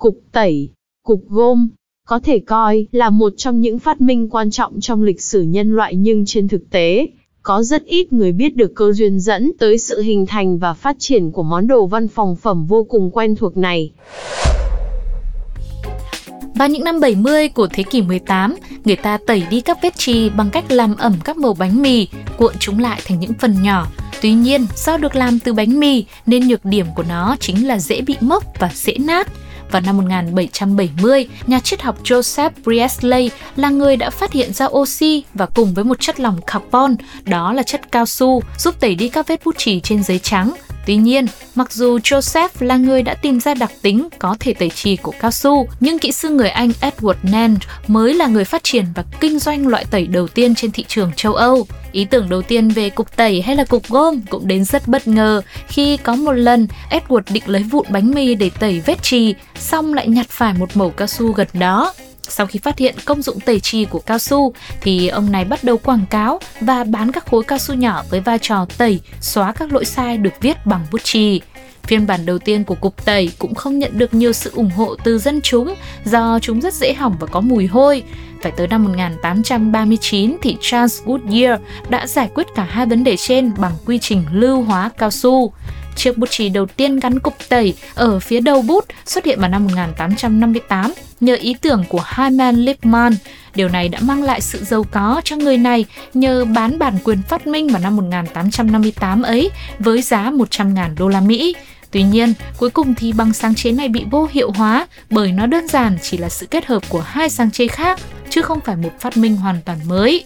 Cục tẩy, cục gôm có thể coi là một trong những phát minh quan trọng trong lịch sử nhân loại nhưng trên thực tế, có rất ít người biết được cơ duyên dẫn tới sự hình thành và phát triển của món đồ văn phòng phẩm vô cùng quen thuộc này. Vào những năm 70 của thế kỷ 18, người ta tẩy đi các vết trì bằng cách làm ẩm các mẩu bánh mì, cuộn chúng lại thành những phần nhỏ. Tuy nhiên, do được làm từ bánh mì nên nhược điểm của nó chính là dễ bị mốc và dễ nát. Vào năm 1770, nhà triết học Joseph Priestley là người đã phát hiện ra oxy và cùng với một chất lỏng carbon, đó là chất cao su, giúp tẩy đi các vết bút chì trên giấy trắng. Tuy nhiên, mặc dù Joseph là người đã tìm ra đặc tính có thể tẩy trì của cao su, nhưng kỹ sư người Anh Edward Nand mới là người phát triển và kinh doanh loại tẩy đầu tiên trên thị trường châu Âu. Ý tưởng đầu tiên về cục tẩy hay là cục gôm cũng đến rất bất ngờ khi có một lần Edward định lấy vụn bánh mì để tẩy vết trì, xong lại nhặt phải một mẩu cao su gần đó. Sau khi phát hiện công dụng tẩy trì của cao su thì ông này bắt đầu quảng cáo và bán các khối cao su nhỏ với vai trò tẩy, xóa các lỗi sai được viết bằng bút chì. Phiên bản đầu tiên của cục tẩy cũng không nhận được nhiều sự ủng hộ từ dân chúng do chúng rất dễ hỏng và có mùi hôi. Phải tới năm 1839 thì Charles Goodyear đã giải quyết cả hai vấn đề trên bằng quy trình lưu hóa cao su. Chiếc bút chì đầu tiên gắn cục tẩy ở phía đầu bút xuất hiện vào năm 1858 nhờ ý tưởng của Hyman Lippmann. Điều này đã mang lại sự giàu có cho người này nhờ bán bản quyền phát minh vào năm 1858 ấy với giá 100.000 đô la Mỹ. Tuy nhiên, cuối cùng thì bằng sáng chế này bị vô hiệu hóa bởi nó đơn giản chỉ là sự kết hợp của hai sáng chế khác chứ không phải một phát minh hoàn toàn mới.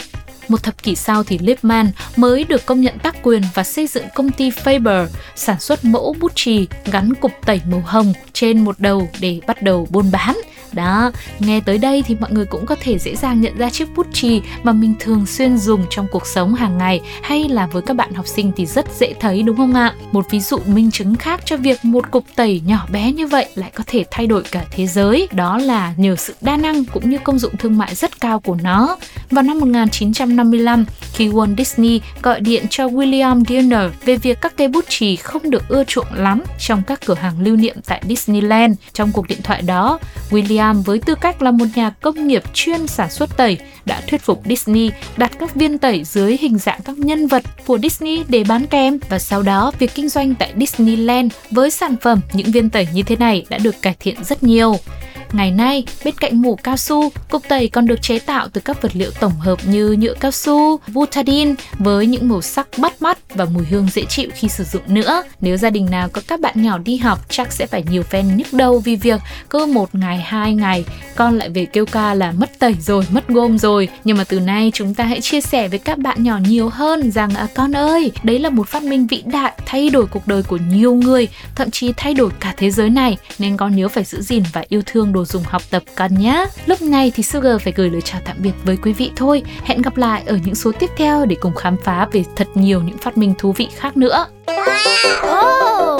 Một thập kỷ sau thì Lipman mới được công nhận tác quyền và xây dựng công ty Faber, sản xuất mẫu bút chì gắn cục tẩy màu hồng trên một đầu để bắt đầu buôn bán. Đó, nghe tới đây thì mọi người cũng có thể dễ dàng nhận ra chiếc bút chì mà mình thường xuyên dùng trong cuộc sống hàng ngày hay là với các bạn học sinh thì rất dễ thấy đúng không ạ? Một ví dụ minh chứng khác cho việc một cục tẩy nhỏ bé như vậy lại có thể thay đổi cả thế giới, đó là nhờ sự đa năng cũng như công dụng thương mại rất cao của nó. Vào năm 1955, khi Walt Disney gọi điện cho William Dinner về việc các cây bút chì không được ưa chuộng lắm trong các cửa hàng lưu niệm tại Disneyland. Trong cuộc điện thoại đó, William với tư cách là một nhà công nghiệp chuyên sản xuất tẩy đã thuyết phục Disney đặt các viên tẩy dưới hình dạng các nhân vật của Disney để bán kèm và sau đó việc kinh doanh tại Disneyland với sản phẩm những viên tẩy như thế này đã được cải thiện rất nhiều. Ngày nay, bên cạnh mũ cao su, cục tẩy còn được chế tạo từ các vật liệu tổng hợp như nhựa cao su, butadiene với những màu sắc bắt mắt và mùi hương dễ chịu khi sử dụng nữa. Nếu gia đình nào có các bạn nhỏ đi học chắc sẽ phải nhiều phen nhức đầu vì việc cứ một ngày, hai ngày con lại về kêu ca là mất tẩy rồi, mất gôm rồi. Nhưng mà từ nay chúng ta hãy chia sẻ với các bạn nhỏ nhiều hơn rằng à, con ơi, đấy là một phát minh vĩ đại thay đổi cuộc đời của nhiều người, thậm chí thay đổi cả thế giới này nên con nhớ phải giữ gìn và yêu thương đồ dùng học tập con nhé. Lúc này thì Sugar phải gửi lời chào tạm biệt với quý vị thôi. Hẹn gặp lại ở những số tiếp theo để cùng khám phá về thật nhiều những phát minh thú vị khác nữa. Oh.